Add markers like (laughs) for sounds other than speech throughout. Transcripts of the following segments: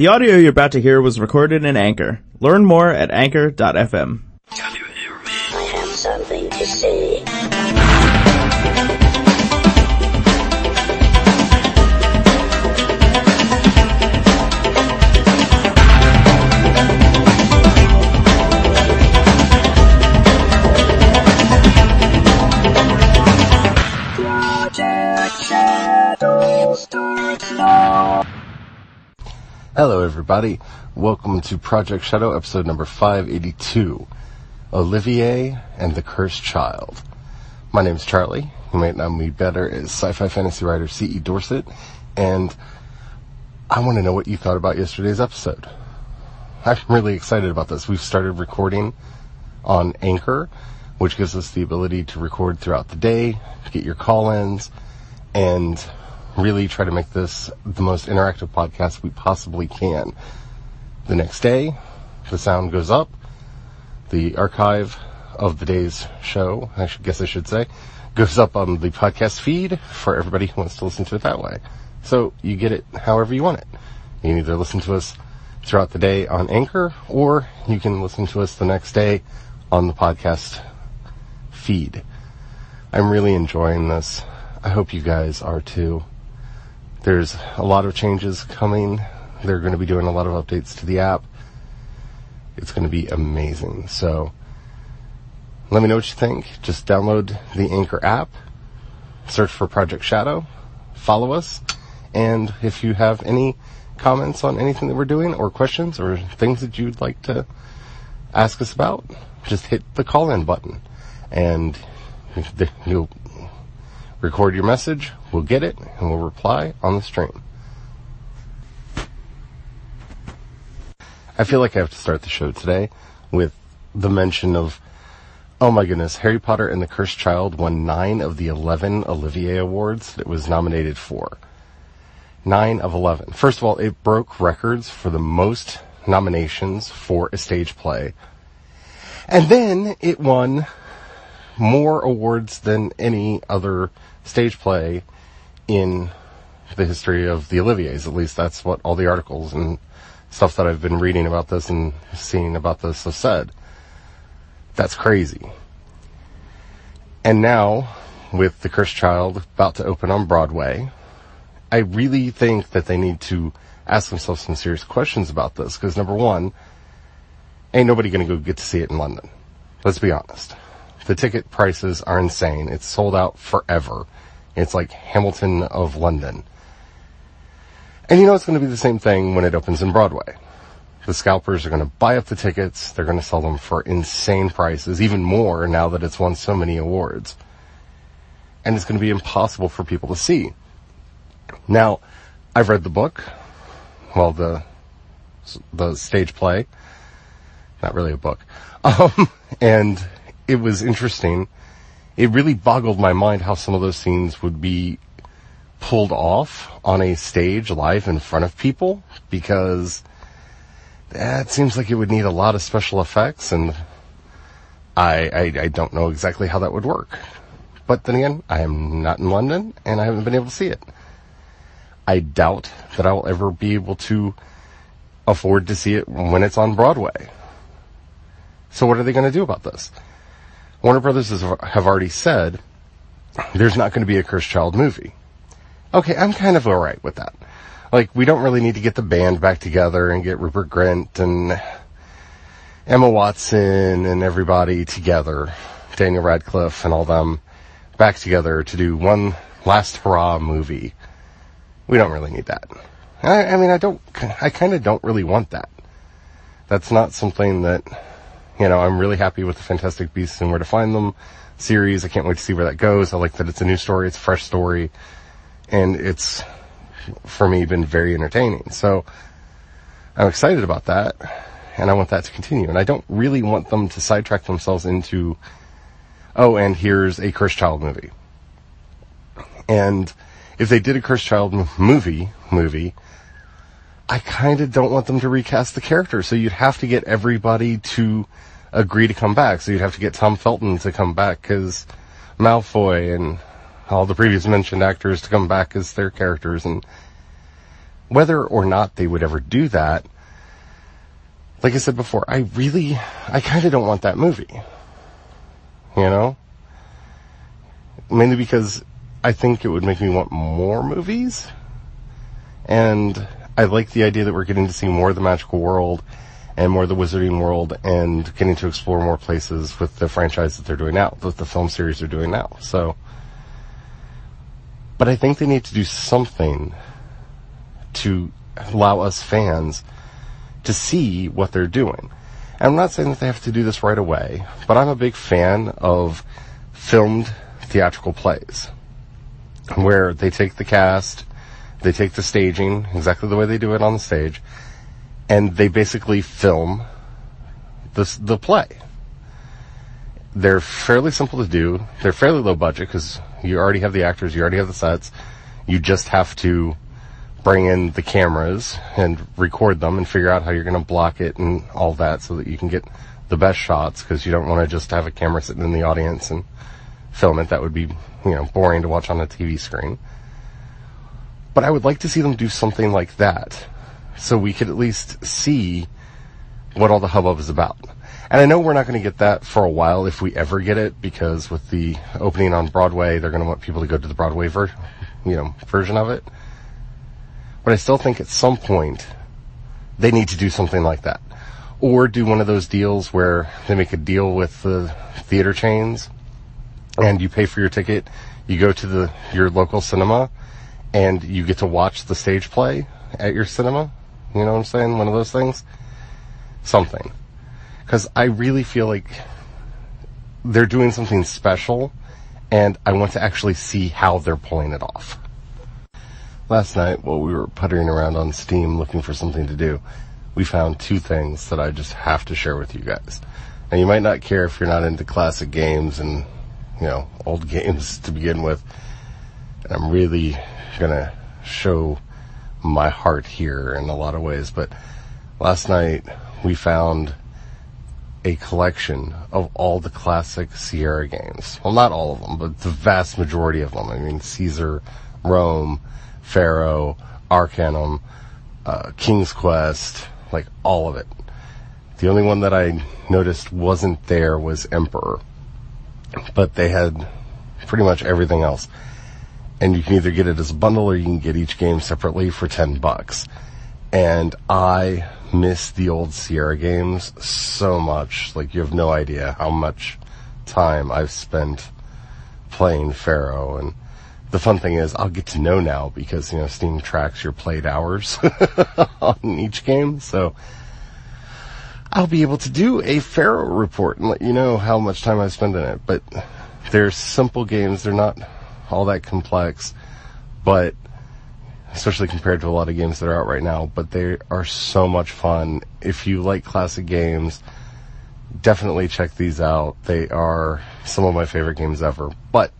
The audio you're about to hear was recorded in Anchor. Learn more at anchor.fm. Hello, everybody. Welcome to Project Shadow, episode number 582 Olivier and the Cursed Child. My name is Charlie. You might know me better as sci fi fantasy writer C.E. Dorset, and I want to know what you thought about yesterday's episode. I'm really excited about this. We've started recording on Anchor, which gives us the ability to record throughout the day, get your call ins, and really try to make this the most interactive podcast we possibly can. The next day, the sound goes up, the archive of the day's show, I should, guess I should say, goes up on the podcast feed for everybody who wants to listen to it that way. So you get it however you want it. You can either listen to us throughout the day on Anchor, or you can listen to us the next day on the podcast feed. I'm really enjoying this. I hope you guys are too. There's a lot of changes coming. They're going to be doing a lot of updates to the app. It's going to be amazing. So let me know what you think. Just download the Anchor app, search for Project Shadow, follow us, and if you have any comments on anything that we're doing or questions or things that you'd like to ask us about, just hit the call in button and (laughs) you'll record your message, we'll get it, and we'll reply on the stream. I feel like I have to start the show today with the mention of, oh my goodness, Harry Potter and the Cursed Child won nine of the 11 Olivier Awards that it was nominated for. Nine of 11. First of all, it broke records for the most nominations for a stage play. And then it won more awards than any other stage play in the history of the Oliviers. At least that's what all the articles and stuff that I've been reading about this and seeing about this have said. That's crazy. And now, with The Cursed Child about to open on Broadway, I really think that they need to ask themselves some serious questions about this. Because number one, ain't nobody gonna go get to see it in London. Let's be honest. The ticket prices are insane. It's sold out forever. It's like Hamilton of London. And you know it's going to be the same thing when it opens in Broadway. The scalpers are going to buy up the tickets. They're going to sell them for insane prices, even more now that it's won so many awards. And it's going to be impossible for people to see. Now, I've read the book. Well, the, the stage play. Not really a book. (laughs) Um, and it was interesting. It really boggled my mind how some of those scenes would be pulled off on a stage live in front of people because that seems like it would need a lot of special effects and I, I, I don't know exactly how that would work. But then again, I am not in London and I haven't been able to see it. I doubt that I will ever be able to afford to see it when it's on Broadway. So what are they going to do about this? Warner Brothers has, have already said there's not going to be a Cursed Child movie. Okay, I'm kind of alright with that. Like, we don't really need to get the band back together and get Rupert Grint and Emma Watson and everybody together, Daniel Radcliffe and all them back together to do one last hurrah movie. We don't really need that. I, I mean, I don't, I kind of don't really want that. That's not something that you know, I'm really happy with the Fantastic Beasts and Where to Find Them series. I can't wait to see where that goes. I like that it's a new story, it's a fresh story, and it's, for me, been very entertaining. So, I'm excited about that, and I want that to continue. And I don't really want them to sidetrack themselves into, oh, and here's a Cursed Child movie. And if they did a Cursed Child movie, movie, I kind of don't want them to recast the character. So you'd have to get everybody to agree to come back. So you'd have to get Tom Felton to come back as Malfoy and all the previous mentioned actors to come back as their characters. And whether or not they would ever do that, like I said before, I really, I kind of don't want that movie. You know? Mainly because I think it would make me want more movies. And I like the idea that we're getting to see more of the magical world and more of the wizarding world and getting to explore more places with the franchise that they're doing now, with the film series they're doing now. So, but I think they need to do something to allow us fans to see what they're doing. And I'm not saying that they have to do this right away, but I'm a big fan of filmed theatrical plays where they take the cast, they take the staging exactly the way they do it on the stage, and they basically film the the play. They're fairly simple to do. They're fairly low budget because you already have the actors, you already have the sets. You just have to bring in the cameras and record them and figure out how you're going to block it and all that so that you can get the best shots because you don't want to just have a camera sitting in the audience and film it. That would be, you know, boring to watch on a TV screen. But I would like to see them do something like that so we could at least see what all the hubbub is about. And I know we're not going to get that for a while if we ever get it because with the opening on Broadway, they're going to want people to go to the Broadway ver- you know, version of it. But I still think at some point they need to do something like that. Or do one of those deals where they make a deal with the theater chains and you pay for your ticket, you go to the your local cinema and you get to watch the stage play at your cinema. You know what I'm saying? One of those things. Something. Cause I really feel like they're doing something special and I want to actually see how they're pulling it off. Last night, while we were puttering around on Steam looking for something to do, we found two things that I just have to share with you guys. And you might not care if you're not into classic games and, you know, old (laughs) games to begin with. And I'm really gonna show my heart here in a lot of ways, but last night we found a collection of all the classic Sierra games. Well, not all of them, but the vast majority of them. I mean, Caesar, Rome, Pharaoh, Arcanum, uh, King's Quest, like all of it. The only one that I noticed wasn't there was Emperor. But they had pretty much everything else. And you can either get it as a bundle or you can get each game separately for 10 bucks. And I miss the old Sierra games so much. Like you have no idea how much time I've spent playing Pharaoh and the fun thing is I'll get to know now because, you know, Steam tracks your played hours (laughs) on each game. So I'll be able to do a Pharaoh report and let you know how much time I've spent in it. But they're simple games. They're not all that complex, but especially compared to a lot of games that are out right now, but they are so much fun. If you like classic games, definitely check these out. They are some of my favorite games ever. But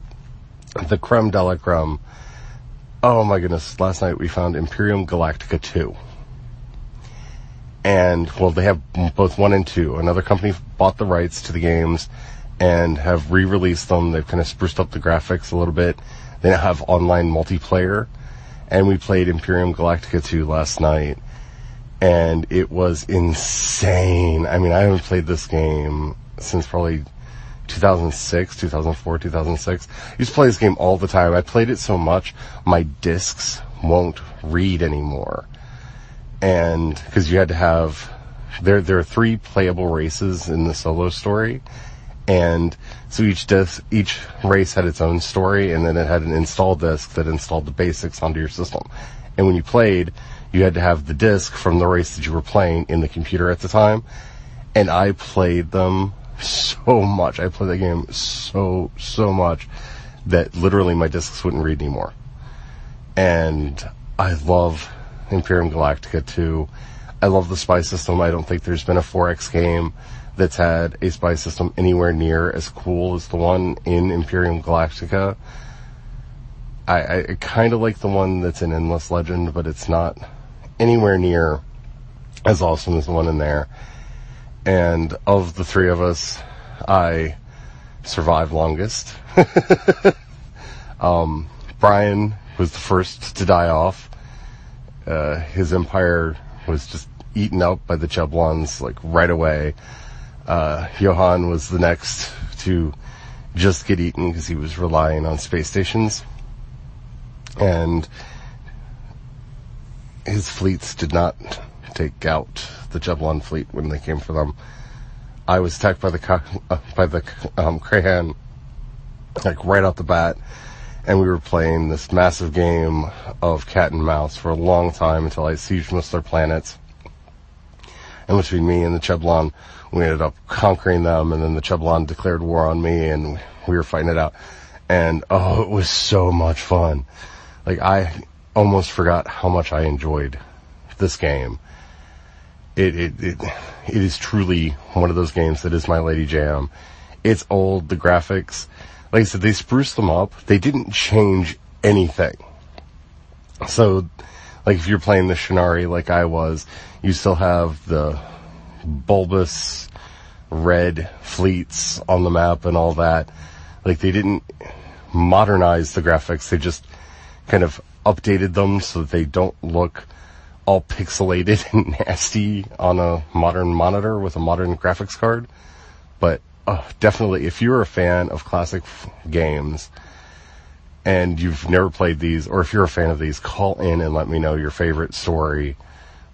the creme de la creme. Oh my goodness, last night we found Imperium Galactica 2. And, well, they have both one and two. Another company bought the rights to the games and have re-released them. They've kind of spruced up the graphics a little bit. They now have online multiplayer. And we played Imperium Galactica 2 last night. And it was insane. I mean, I haven't played this game since probably 2006, 2004, 2006. I used to play this game all the time. I played it so much, my discs won't read anymore. And, cause you had to have, there, there are three playable races in the solo story. And so each disc, each race had its own story and then it had an install disc that installed the basics onto your system. And when you played, you had to have the disc from the race that you were playing in the computer at the time. And I played them so much. I played that game so, so much that literally my discs wouldn't read anymore. And I love Imperium Galactica 2. I love the spy system. I don't think there's been a 4X game that's had a spy system anywhere near as cool as the one in Imperium Galactica. I, I kind of like the one that's in Endless Legend, but it's not anywhere near as awesome as the one in there. And of the three of us, I survived longest. (laughs) um, Brian was the first to die off. uh, his empire was just eaten up by the Cheblons like right away. Uh, Johann was the next to just get eaten because he was relying on space stations. And his fleets did not take out the Cheblon fleet when they came for them. I was attacked by the uh, by the um, like right off the bat, and we were playing this massive game of cat and mouse for a long time until I sieged most of their planets. And between me and the Cheblon, we ended up conquering them, and then the Cheblon declared war on me, and we were fighting it out. And oh, it was so much fun. Like I almost forgot how much I enjoyed this game. It it it, it is truly one of those games that is my lady jam. It's old, the graphics, like I said, they spruced them up. They didn't change anything. So, like if you're playing the Shinari like I was, you still have the bulbous red fleets on the map and all that. Like they didn't modernize the graphics. They just kind of updated them so that they don't look all pixelated (laughs) and nasty on a modern monitor with a modern graphics card. But uh, definitely, if you're a fan of classic f- games and you've never played these, or if you're a fan of these, call in and let me know your favorite story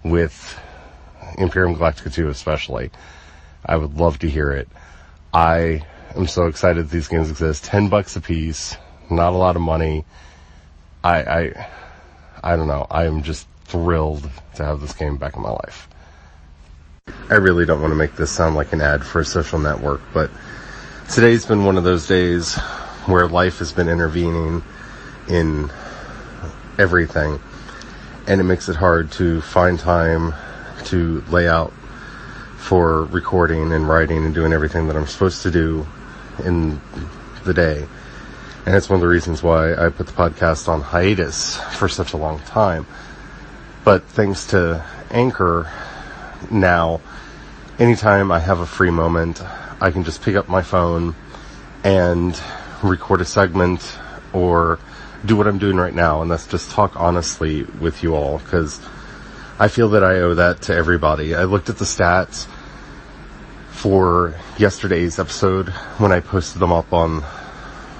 with Imperium Galactica 2 especially. I would love to hear it. I am so excited these games exist. 10 bucks a piece, not a lot of money. I, I, I don't know. I am just thrilled to have this game back in my life. I really don't want to make this sound like an ad for a social network, but today's been one of those days where life has been intervening in everything, and it makes it hard to find time to lay out for recording and writing and doing everything that I'm supposed to do in the day. And it's one of the reasons why I put the podcast on hiatus for such a long time. But thanks to Anchor, now, anytime I have a free moment, I can just pick up my phone and record a segment or do what I'm doing right now, and that's just talk honestly with you all, because I feel that I owe that to everybody. I looked at the stats for yesterday's episode when I posted them up on,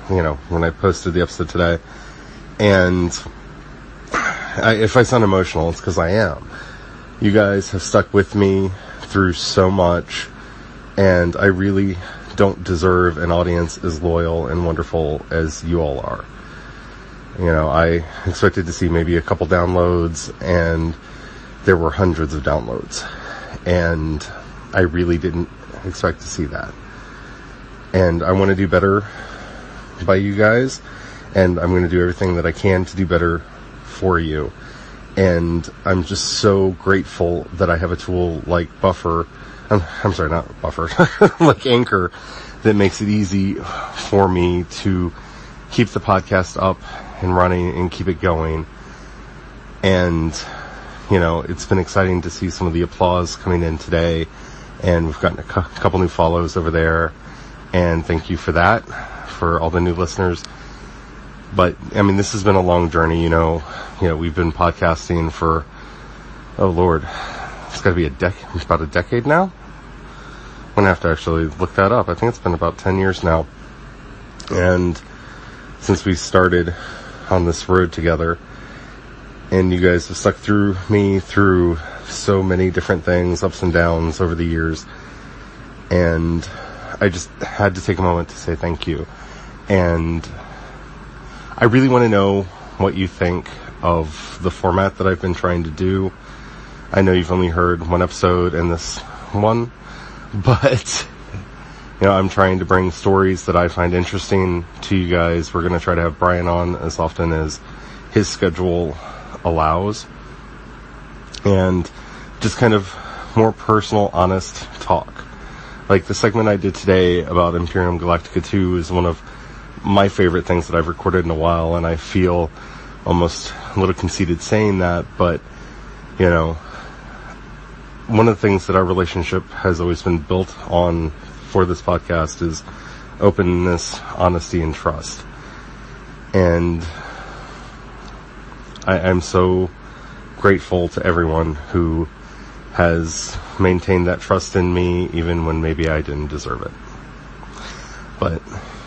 you know, when I posted the episode today, and I, if I sound emotional, it's because I am. You guys have stuck with me through so much, and I really don't deserve an audience as loyal and wonderful as you all are. You know, I expected to see maybe a couple downloads, and there were hundreds of downloads. And I really didn't expect to see that. And I want to do better by you guys, and I'm going to do everything that I can to do better for you and I'm just so grateful that I have a tool like Buffer. I'm, I'm sorry, not Buffer, (laughs) like Anchor, that makes it easy for me to keep the podcast up and running and keep it going. And, you know, it's been exciting to see some of the applause coming in today, and we've gotten a cu- couple new follows over there, and thank you for that, for all the new listeners but I mean, this has been a long journey. You know, you know, we've been podcasting for oh lord, it's got to be a decade, about a decade now. I'm gonna have to actually look that up. I think it's been about ten years now, and since we started on this road together, and you guys have stuck through me through so many different things, ups and downs over the years, and I just had to take a moment to say thank you, and I really want to know what you think of the format that I've been trying to do. I know you've only heard one episode in this one, (laughs) but you know, I'm trying to bring stories that I find interesting to you guys. We're going to try to have Brian on as often as his schedule allows. And just kind of more personal, honest talk. Like the segment I did today about Imperium Galactica 2 is one of my favorite things that I've recorded in a while, and I feel almost a little conceited saying that, but you know, one of the things that our relationship has always been built on for this podcast is openness, honesty, and trust. And I, I'm so grateful to everyone who has maintained that trust in me even when maybe I didn't deserve it. But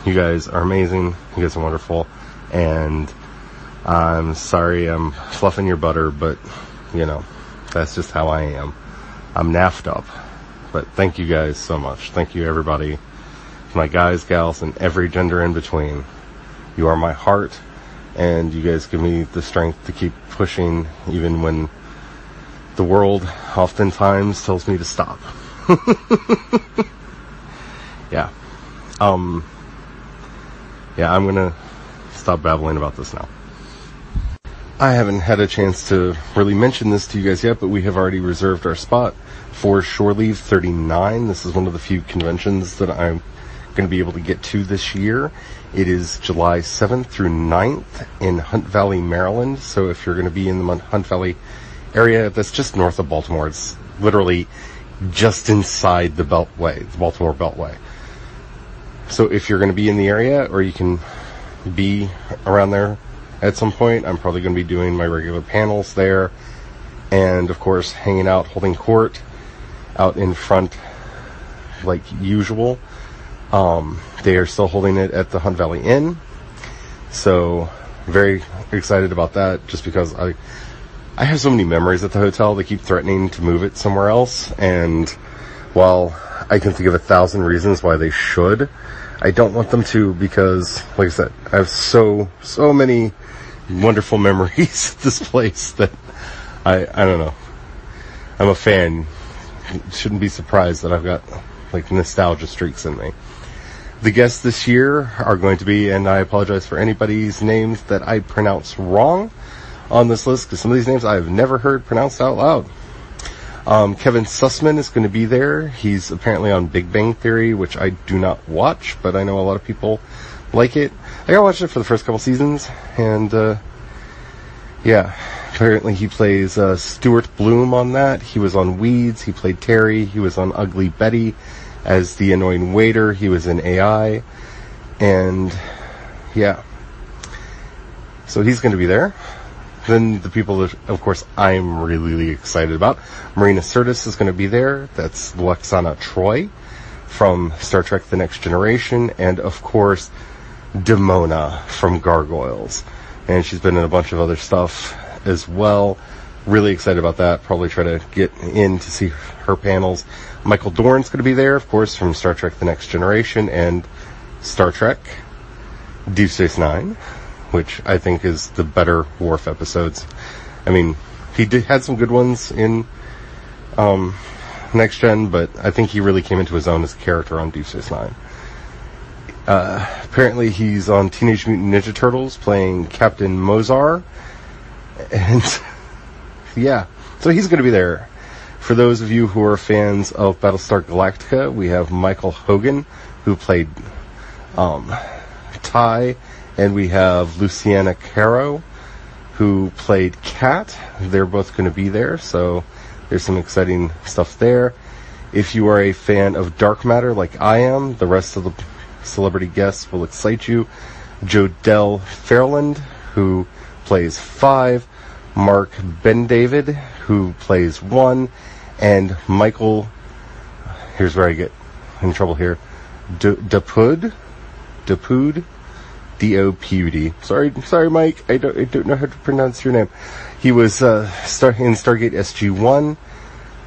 you guys are amazing. You guys are wonderful. And I'm sorry I'm fluffing your butter, but you know, that's just how I am. I'm naffed up. But thank you guys so much. Thank you everybody. My guys, gals, and every gender in between. You are my heart, and you guys give me the strength to keep pushing even when the world oftentimes tells me to stop. (laughs) yeah. Um, yeah, I'm gonna stop babbling about this now. I haven't had a chance to really mention this to you guys yet, but we have already reserved our spot for Shore Leave 39. This is one of the few conventions that I'm going to be able to get to this year. It is July 7th through 9th in Hunt Valley, Maryland. So if you're going to be in the Hunt Valley area, that's just north of Baltimore. It's literally just inside the Beltway, the Baltimore Beltway. So if you're going to be in the area or you can be around there at some point, I'm probably going to be doing my regular panels there. And of course, hanging out, holding court out in front like usual. Um, they are still holding it at the Hunt Valley Inn. So very excited about that just because I I have so many memories at the hotel. They keep threatening to move it somewhere else and while I can think of a thousand reasons why they should, I don't want them to because like I said, I have so so many wonderful (laughs) memories at this place that I I don't know. I'm a fan. Shouldn't be surprised that I've got like nostalgia streaks in me. The guests this year are going to be, and I apologize for anybody's names that I pronounce wrong on this list because some of these names I have never heard pronounced out loud. Um, Kevin Sussman is going to be there. He's apparently on Big Bang Theory, which I do not watch, but I know a lot of people like it. I got watched it for the first couple seasons, and uh, yeah, apparently he plays uh, Stuart Bloom on that. He was on Weeds. He played Terry. He was on Ugly Betty as the annoying waiter. He was in AI, and yeah, so he's going to be there. Then the people that, of course, I'm really, really excited about. Marina Sirtis is going to be there. That's Lwaxana Troi from Star Trek The Next Generation. And, of course, Demona from Gargoyles. And she's been in a bunch of other stuff as well. Really excited about that. Probably try to get in to see her panels. Michael Dorn's going to be there, of course, from Star Trek The Next Generation and Star Trek Deep Space Nine which I think is the better Worf episodes. I mean, he did had some good ones in um, Next Gen, but I think he really came into his own as a character on Deep Space Nine. Uh, apparently, he's on Teenage Mutant Ninja Turtles playing Captain Mozar, and (laughs) yeah, so he's going to be there. For those of you who are fans of Battlestar Galactica, we have Michael Hogan, who played um, Tigh and we have Luciana Carro, who played Kat. They're both going to be there, so there's some exciting stuff there. If you are a fan of Dark Matter like I am, the rest of the celebrity guests will excite you. Jodelle Ferland, who plays five, Mark Bendavid, who plays one, and Michael. Here's where I get in trouble here. Dapud, Dapud, D-O-P-U-D. Sorry, sorry, Mike. I don't, I don't know how to pronounce your name. He was uh, star- in Stargate SG-1.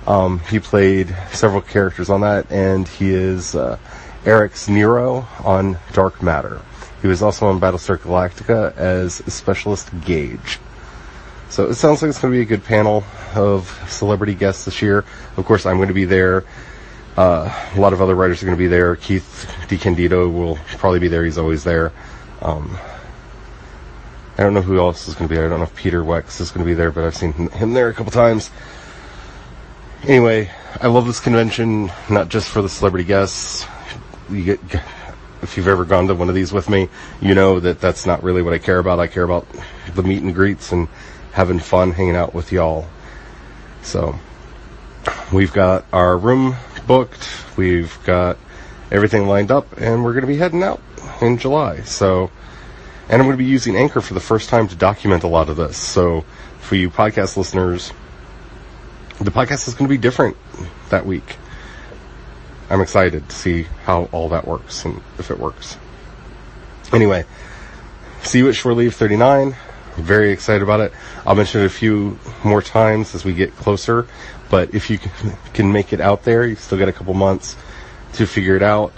Um, he played several characters on that, and he is uh, Eric's Nero on Dark Matter. He was also on Battlestar Galactica as Specialist Gage. So it sounds like it's going to be a good panel of celebrity guests this year. Of course, I'm going to be there. Uh, a lot of other writers are going to be there. Keith DeCandido will probably be there. He's always there. Um, I don't know who else is going to be there. I don't know if Peter Wacks is going to be there, but I've seen him there a couple times. Anyway, I love this convention, not just for the celebrity guests. You get, if you've ever gone to one of these with me, you know that that's not really what I care about. I care about the meet and greets and having fun hanging out with y'all. So, we've got our room booked. We've got everything lined up, and we're going to be heading out in July. So, and I'm going to be using Anchor for the first time to document a lot of this. So, for you podcast listeners, the podcast is going to be different that week. I'm excited to see how all that works and if it works. Anyway, see you at Shore Leave 39. Very excited about it. I'll mention it a few more times as we get closer, but if you can make it out there, you've still got a couple months to figure it out.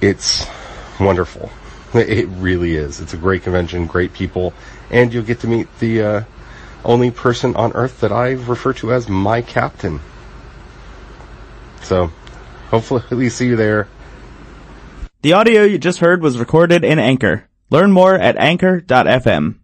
It's wonderful. It really is. It's a great convention, great people, and you'll get to meet the uh, only person on Earth that I refer to as my captain. So, hopefully, we see you there. The audio you just heard was recorded in Anchor. Learn more at anchor.fm.